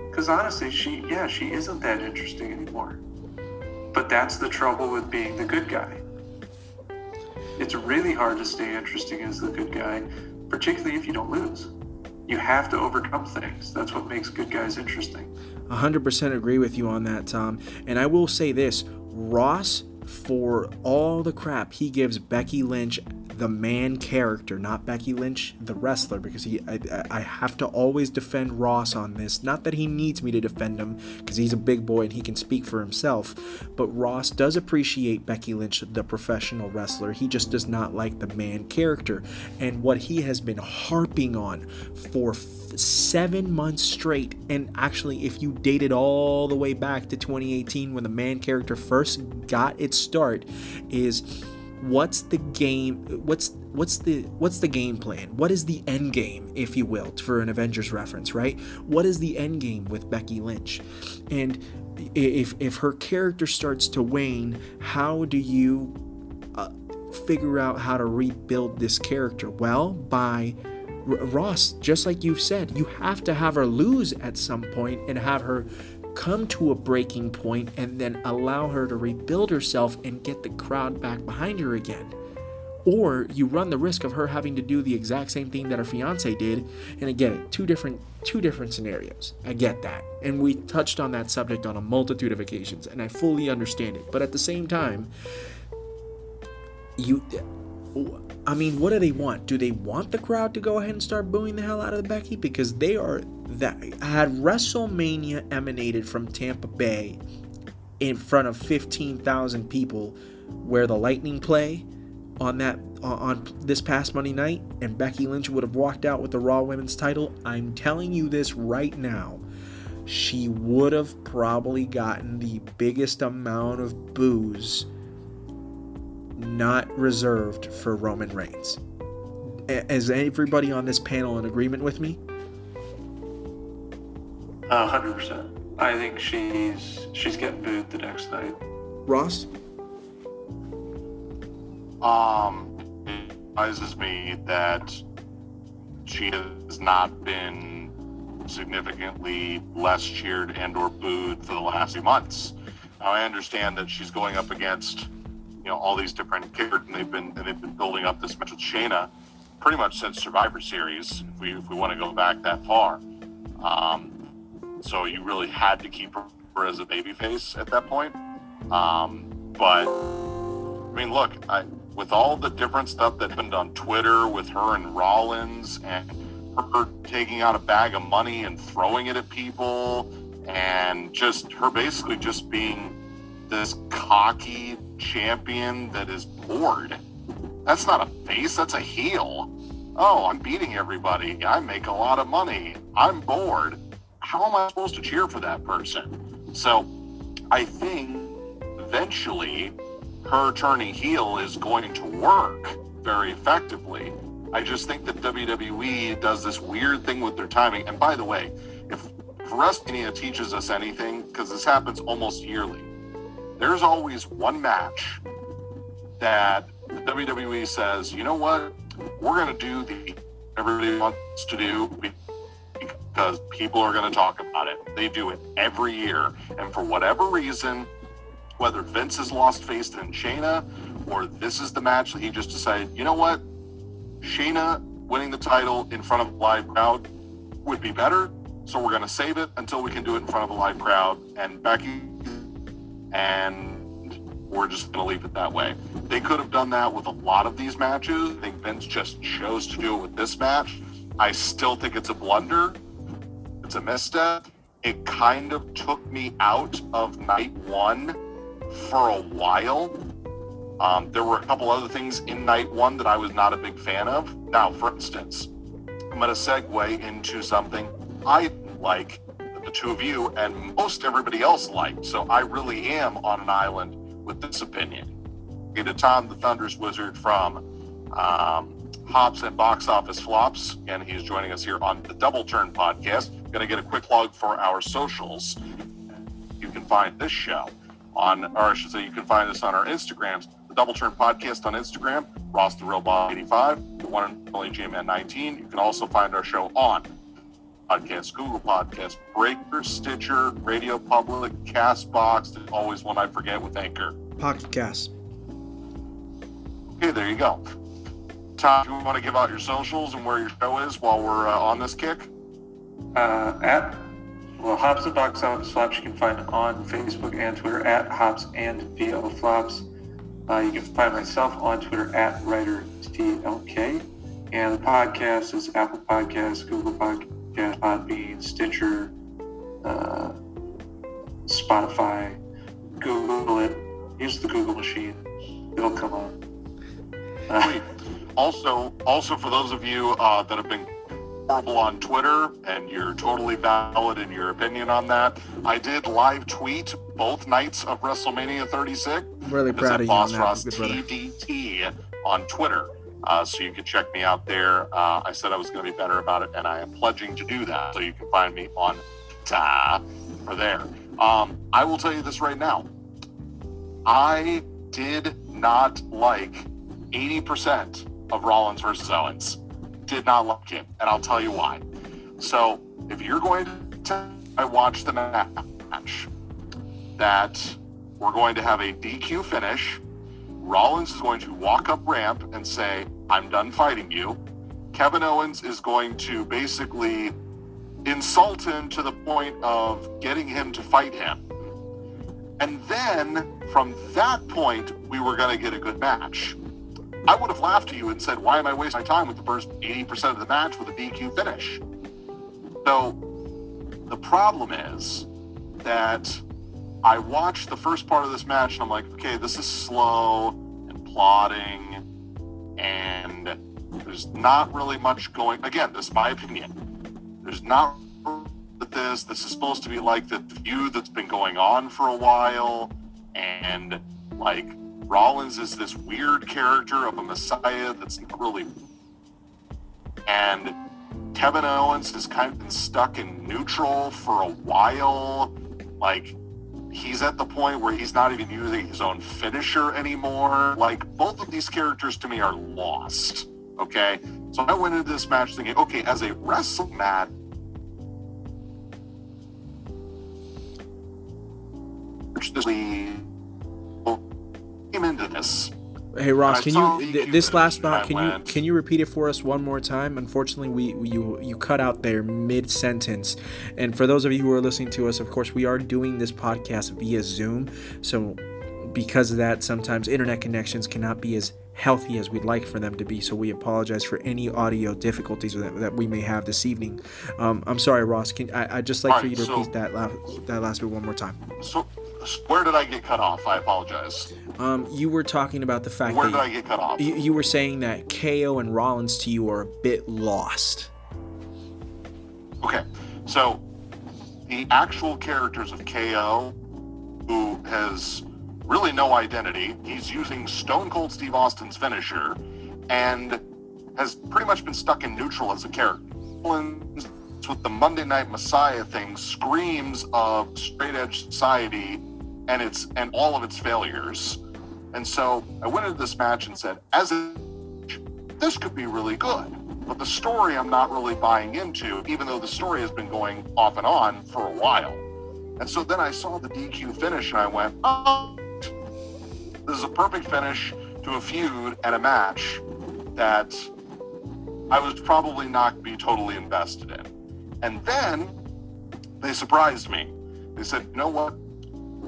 Because honestly, she, yeah, she isn't that interesting anymore. But that's the trouble with being the good guy. It's really hard to stay interesting as the good guy, particularly if you don't lose. You have to overcome things. That's what makes good guys interesting. 100% agree with you on that, Tom. And I will say this Ross, for all the crap he gives Becky Lynch the man character, not Becky Lynch, the wrestler, because he I, I have to always defend Ross on this. Not that he needs me to defend him, because he's a big boy and he can speak for himself. But Ross does appreciate Becky Lynch, the professional wrestler. He just does not like the man character. And what he has been harping on for seven months straight. And actually, if you dated all the way back to 2018 when the man character first got its start, is what's the game what's what's the what's the game plan? What is the end game if you will for an avengers reference right? What is the end game with becky lynch? And if if her character starts to wane how do you uh, figure out how to rebuild this character? Well by R- ross just like you've said you have to have her lose at some point and have her come to a breaking point and then allow her to rebuild herself and get the crowd back behind her again. Or you run the risk of her having to do the exact same thing that her fiance did, and again, two different two different scenarios. I get that. And we touched on that subject on a multitude of occasions, and I fully understand it. But at the same time, you I mean, what do they want? Do they want the crowd to go ahead and start booing the hell out of Becky? Because they are that had WrestleMania emanated from Tampa Bay in front of 15,000 people where the Lightning play on that on this past Monday night and Becky Lynch would have walked out with the Raw Women's title, I'm telling you this right now. She would have probably gotten the biggest amount of boos not reserved for Roman Reigns. Is everybody on this panel in agreement with me? hundred percent. I think she's she's getting booed the next night. Ross? Um, it surprises me that she has not been significantly less cheered and or booed for the last few months. Now I understand that she's going up against you know all these different characters, and they've been and they've been building up this match with Shayna pretty much since Survivor Series. If we if we want to go back that far, um, so you really had to keep her as a babyface at that point. Um, but I mean, look, I, with all the different stuff that happened on Twitter with her and Rollins and her taking out a bag of money and throwing it at people and just her basically just being this cocky champion that is bored. That's not a face, that's a heel. Oh, I'm beating everybody. I make a lot of money. I'm bored. How am I supposed to cheer for that person? So I think eventually her turning heel is going to work very effectively. I just think that WWE does this weird thing with their timing. And by the way, if, WrestleMania teaches us anything, because this happens almost yearly, there's always one match that the WWE says, you know what, we're going to do the everybody wants to do because people are going to talk about it. They do it every year. And for whatever reason, whether Vince has lost faith in Shayna or this is the match that he just decided, you know what? Shayna winning the title in front of a live crowd would be better. So we're going to save it until we can do it in front of a live crowd. And Becky, and we're just going to leave it that way. They could have done that with a lot of these matches. I think Vince just chose to do it with this match. I still think it's a blunder. It's a misstep. It kind of took me out of night one for a while. Um, there were a couple other things in night one that I was not a big fan of. Now, for instance, I'm going to segue into something I like the two of you and most everybody else liked. So I really am on an island with this opinion. Get to Tom the Thunder's Wizard from um, Hops and Box Office Flops, and he's joining us here on the Double Turn podcast. Going to get a quick log for our socials. You can find this show on, or I should say, you can find us on our Instagrams. The Double Turn Podcast on Instagram, Ross the Real Bob 85, the one and only GMN 19. You can also find our show on Podcast, Google Podcast, Breaker, Stitcher, Radio Public, Castbox. and always one I forget with Anchor. Pocket Cast. Okay, there you go. Tom, do you want to give out your socials and where your show is while we're uh, on this kick? Uh, at well, Hops and Box Office Flops you can find on Facebook and Twitter at Hops and BO Flops. Uh, you can find myself on Twitter at Writer TLK. And the podcast is Apple Podcasts, Google Podcasts, Podbean, Stitcher, uh, Spotify. Google it. Use the Google machine. It'll come up. Uh, Also, also for those of you uh, that have been horrible on Twitter and you're totally valid in your opinion on that, I did live tweet both nights of WrestleMania 36. Really It's proud of you on Boss that, Ross. TDT on Twitter. Uh, so you can check me out there. Uh, I said I was going to be better about it, and I am pledging to do that. So you can find me on ta there. Um, I will tell you this right now. I did not like 80% of Rollins versus Owens. Did not like it, and I'll tell you why. So if you're going to I watch the match that we're going to have a DQ finish. Rollins is going to walk up ramp and say, I'm done fighting you. Kevin Owens is going to basically insult him to the point of getting him to fight him. And then from that point, we were going to get a good match. I would have laughed at you and said, Why am I wasting my time with the first 80% of the match with a DQ finish? So the problem is that I watched the first part of this match and I'm like, okay, this is slow and plodding, and there's not really much going. Again, this is my opinion. There's not this. This is supposed to be like the feud that's been going on for a while, and like Rollins is this weird character of a messiah that's not really. And Kevin Owens has kind of been stuck in neutral for a while. Like, he's at the point where he's not even using his own finisher anymore. Like, both of these characters to me are lost. Okay? So I went into this match thinking, okay, as a wrestling match, came into this. Hey Ross, can you th- this last spot? Can you can you repeat it for us one more time? Unfortunately, we we- you you cut out there mid sentence. And for those of you who are listening to us, of course, we are doing this podcast via Zoom. So because of that, sometimes internet connections cannot be as healthy as we'd like for them to be. So we apologize for any audio difficulties that, that we may have this evening. Um, I'm sorry, Ross. Can I I'd just like for you to so- repeat that la- that last bit one more time? So, where did I get cut off? I apologize. Um, you were talking about the fact Where that did I get cut off? You, you were saying that KO and Rollins to you are a bit lost. Okay, so the actual characters of KO, who has really no identity, he's using Stone Cold Steve Austin's finisher, and has pretty much been stuck in neutral as a character. Rollins, With the Monday Night Messiah thing, screams of straight edge society and its and all of its failures. And so I went into this match and said, as a this could be really good. But the story I'm not really buying into, even though the story has been going off and on for a while. And so then I saw the DQ finish and I went, oh, this is a perfect finish to a feud and a match that I was probably not be totally invested in. And then they surprised me. They said, you know what?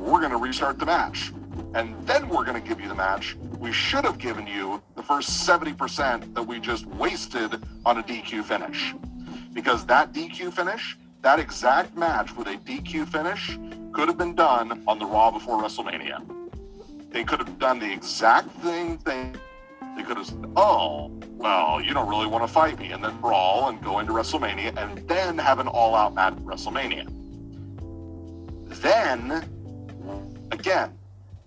We're going to restart the match. And then we're going to give you the match we should have given you the first 70% that we just wasted on a DQ finish. Because that DQ finish, that exact match with a DQ finish, could have been done on the Raw before WrestleMania. They could have done the exact same thing. They could have said, oh, well, you don't really want to fight me, and then brawl and go into WrestleMania, and then have an all out match at WrestleMania. Then, again,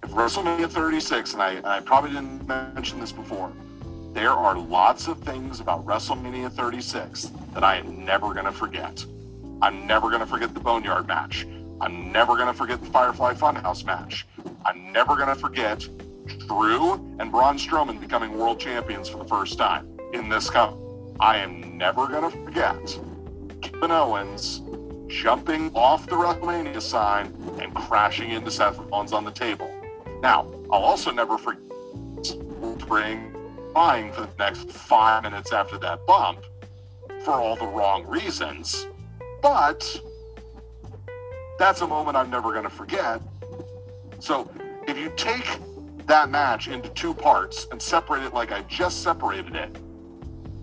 if WrestleMania 36, and I, and I probably didn't mention this before, there are lots of things about WrestleMania 36 that I am never going to forget. I'm never going to forget the Boneyard match. I'm never going to forget the Firefly Funhouse match. I'm never going to forget Drew and Braun Strowman becoming world champions for the first time in this cup. I am never going to forget Kevin Owens jumping off the WrestleMania sign and crashing into Seth Rollins on the table. Now, I'll also never forget Spring crying for the next five minutes after that bump for all the wrong reasons. But that's a moment I'm never going to forget. So if you take that match into two parts and separate it like I just separated it,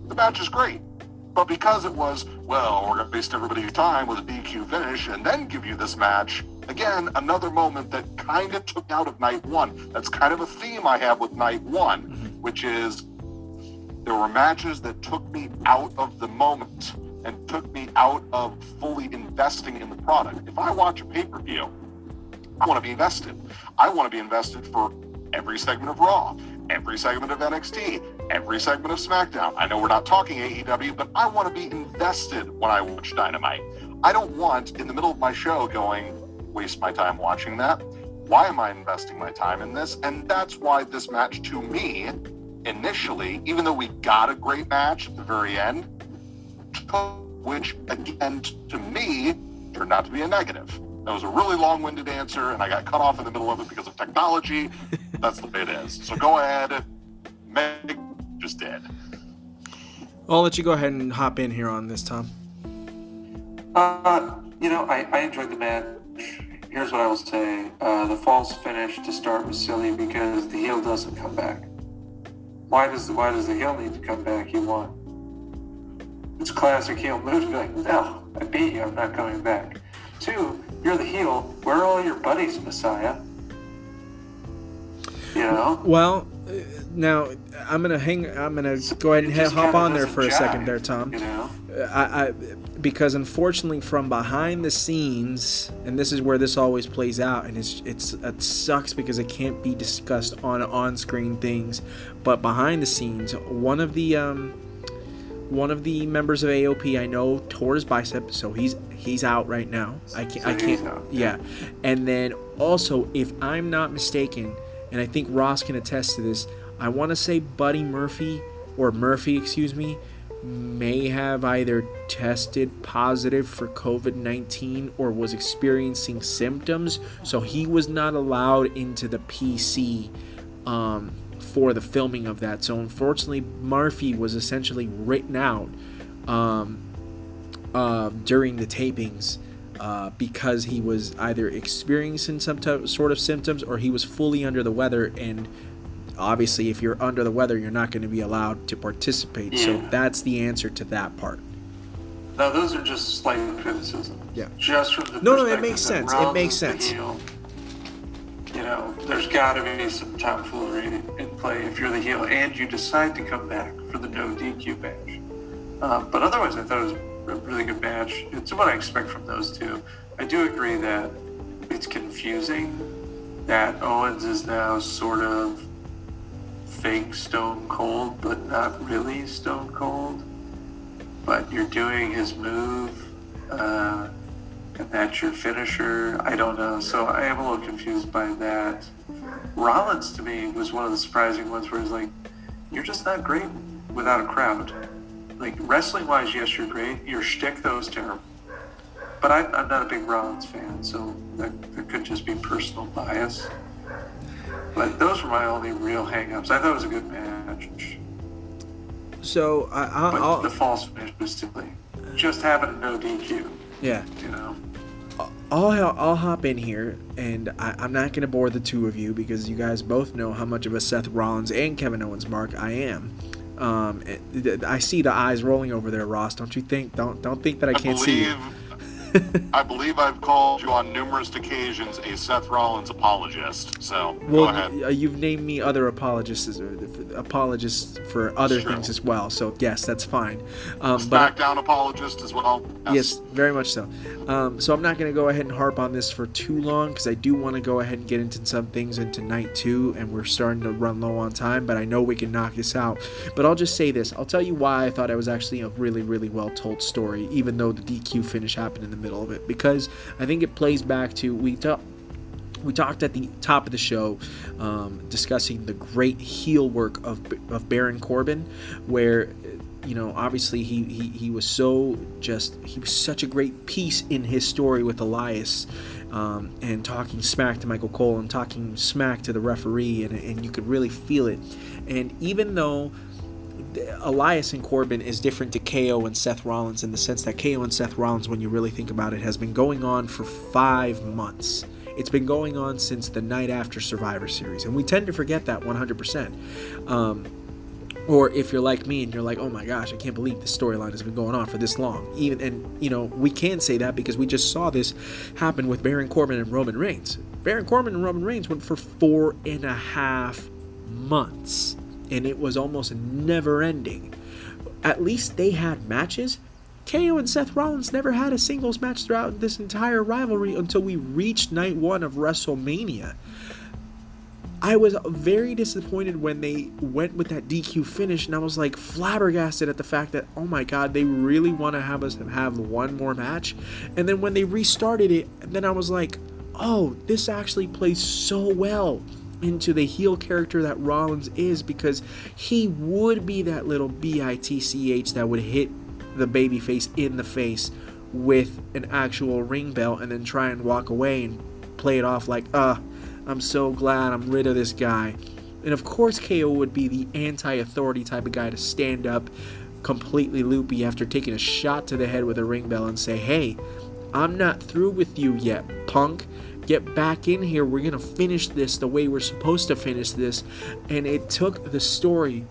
the match is great. But because it was, well, we're going to waste everybody's time with a DQ finish and then give you this match, again, another moment that kind of took out of night one. That's kind of a theme I have with night one, mm-hmm. which is there were matches that took me out of the moment and took me out of fully investing in the product. If I watch a pay per view, I want to be invested. I want to be invested for every segment of Raw, every segment of NXT, every segment of SmackDown. I know we're not talking AEW, but I want to be invested when I watch Dynamite. I don't want in the middle of my show going, waste my time watching that. Why am I investing my time in this? And that's why this match to me, initially, even though we got a great match at the very end, which again to me turned out to be a negative. That was a really long-winded answer, and I got cut off in the middle of it because of technology. That's the way it is. So go ahead. Meg just did. I'll let you go ahead and hop in here on this, Tom. Uh, you know, I, I enjoyed the match. Here's what I will say. Uh, the false finish to start was silly because the heel doesn't come back. Why does the, why does the heel need to come back? You won. It's classic heel move to be like, no, I beat you. I'm not coming back. Two, you're the heel. Where are all your buddies, Messiah? You know. Well, uh, now I'm gonna hang. I'm gonna go ahead and hop on there for a second, there, Tom. You know. I, I because unfortunately from behind the scenes, and this is where this always plays out, and it's it's it sucks because it can't be discussed on on-screen things, but behind the scenes, one of the um, one of the members of AOP I know tore his bicep, so he's he's out right now. I can't. So I can't. Out, yeah. yeah, and then also, if I'm not mistaken, and I think Ross can attest to this, I want to say Buddy Murphy or Murphy, excuse me, may have either tested positive for COVID 19 or was experiencing symptoms. So he was not allowed into the PC um, for the filming of that. So unfortunately, Murphy was essentially written out um, uh, during the tapings. Uh, because he was either experiencing some t- sort of symptoms or he was fully under the weather and obviously if you're under the weather you're not going to be allowed to participate yeah. so that's the answer to that part now those are just slight criticisms. yeah just from the no no it makes sense it makes sense heel, you know there's got to be some tomfoolery in play if you're the heel and you decide to come back for the no dq match uh, but otherwise i thought it was a really good match it's what i expect from those two. I do agree that it's confusing that owens is now sort of fake Stone Cold, but not really Stone Cold. But you're doing his move, uh, and that's your finisher. I don't know. So I am a little confused by that. Rollins to me was one of the surprising ones where it's like, you're just not great without a crowd. like wrestling wise, yes, you're great. Your shtick though is terrible. But I, I'm not a big Rollins fan, so that, that could just be personal bias. But those were my only real hangups. I thought it was a good match. So I, I'll, But I'll the false finish was silly. Just having a no DQ, yeah. you know. I'll I'll hop in here, and I, I'm not gonna bore the two of you because you guys both know how much of a Seth Rollins and Kevin Owens mark I am. Um, I see the eyes rolling over there, Ross. Don't you think? Don't don't think that I I can't see believe, you. I believe I've called you on numerous occasions a Seth Rollins apologist. So Well, go ahead. y- you've named me other apologists, as- apologists for other True. things as well. So yes, that's fine. Um, but SmackDown apologist as well. Yes, very much so. Um, so I'm not going to go ahead and harp on this for too long because I do want to go ahead and get into some things into night two, and we're starting to run low on time. But I know we can knock this out. But I'll just say this: I'll tell you why I thought it was actually a really, really well told story, even though the DQ finish happened in the middle of it, because I think it plays back to we talked we talked at the top of the show um, discussing the great heel work of, of Baron Corbin, where you know obviously he, he he was so just he was such a great piece in his story with Elias. Um, and talking smack to Michael Cole and talking smack to the referee, and, and you could really feel it. And even though Elias and Corbin is different to KO and Seth Rollins in the sense that KO and Seth Rollins, when you really think about it, has been going on for five months. It's been going on since the night after Survivor Series, and we tend to forget that 100%. Um, or if you're like me and you're like, oh my gosh, I can't believe this storyline has been going on for this long. Even and you know we can say that because we just saw this happen with Baron Corbin and Roman Reigns. Baron Corbin and Roman Reigns went for four and a half months, and it was almost never ending. At least they had matches. KO and Seth Rollins never had a singles match throughout this entire rivalry until we reached night one of WrestleMania. I was very disappointed when they went with that DQ finish, and I was like flabbergasted at the fact that, oh my god, they really want to have us have one more match. And then when they restarted it, then I was like, oh, this actually plays so well into the heel character that Rollins is because he would be that little bitch that would hit the babyface in the face with an actual ring bell and then try and walk away and play it off like, uh, I'm so glad I'm rid of this guy. And of course, KO would be the anti authority type of guy to stand up completely loopy after taking a shot to the head with a ring bell and say, Hey, I'm not through with you yet, punk. Get back in here. We're going to finish this the way we're supposed to finish this. And it took the story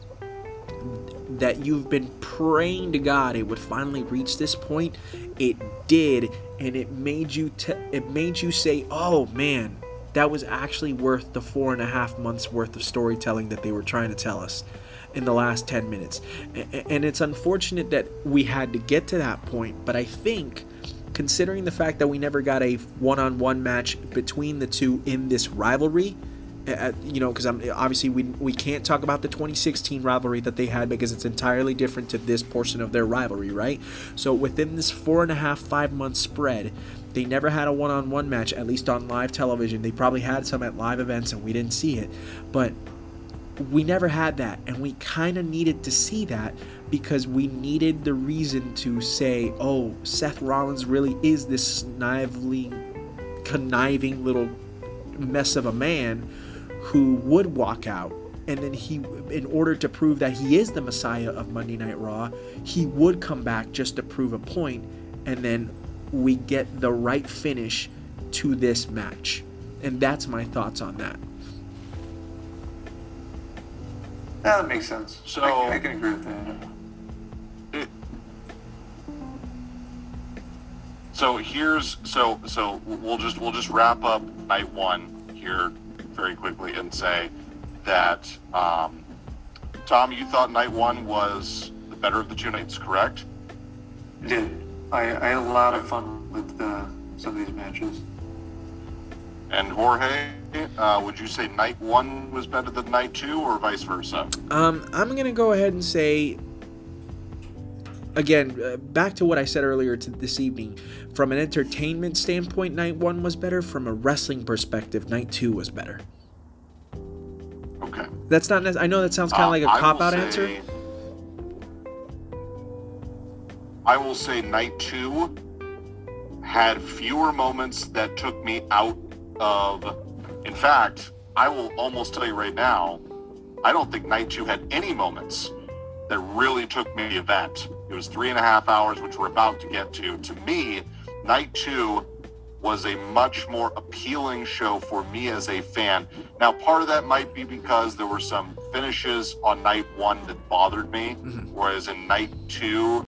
that you've been praying to God it would finally reach this point. It did, and it made you te- it made you say, "Oh man, that was actually worth the four and a half months worth of storytelling that they were trying to tell us in the last 10 minutes." And it's unfortunate that we had to get to that point, but I think considering the fact that we never got a one-on-one match between the two in this rivalry, uh, you know, because I'm obviously we we can't talk about the 2016 rivalry that they had because it's entirely different to this portion of their rivalry, right? So within this four and a half five month spread, they never had a one-on-one match, at least on live television. They probably had some at live events and we didn't see it, but we never had that, and we kind of needed to see that because we needed the reason to say, "Oh, Seth Rollins really is this sniveling, conniving little mess of a man." who would walk out and then he in order to prove that he is the messiah of monday night raw he would come back just to prove a point and then we get the right finish to this match and that's my thoughts on that Yeah, that makes sense. So- I, I can agree with that. So here's so so we'll just we'll just wrap up night one here very quickly and say that um, Tom, you thought night one was the better of the two nights, correct? I Did I, I had a lot of fun with uh, some of these matches. And Jorge, uh, would you say night one was better than night two, or vice versa? Um, I'm gonna go ahead and say again, uh, back to what I said earlier to this evening. From an entertainment standpoint, night one was better. From a wrestling perspective, night two was better. Okay. That's not. I know that sounds kind of Uh, like a I cop out answer. I will say night two had fewer moments that took me out of. In fact, I will almost tell you right now, I don't think night two had any moments that really took me the event. It was three and a half hours, which we're about to get to. To me, night two was a much more appealing show for me as a fan. Now, part of that might be because there were some finishes on night one that bothered me, Mhm. whereas in night two,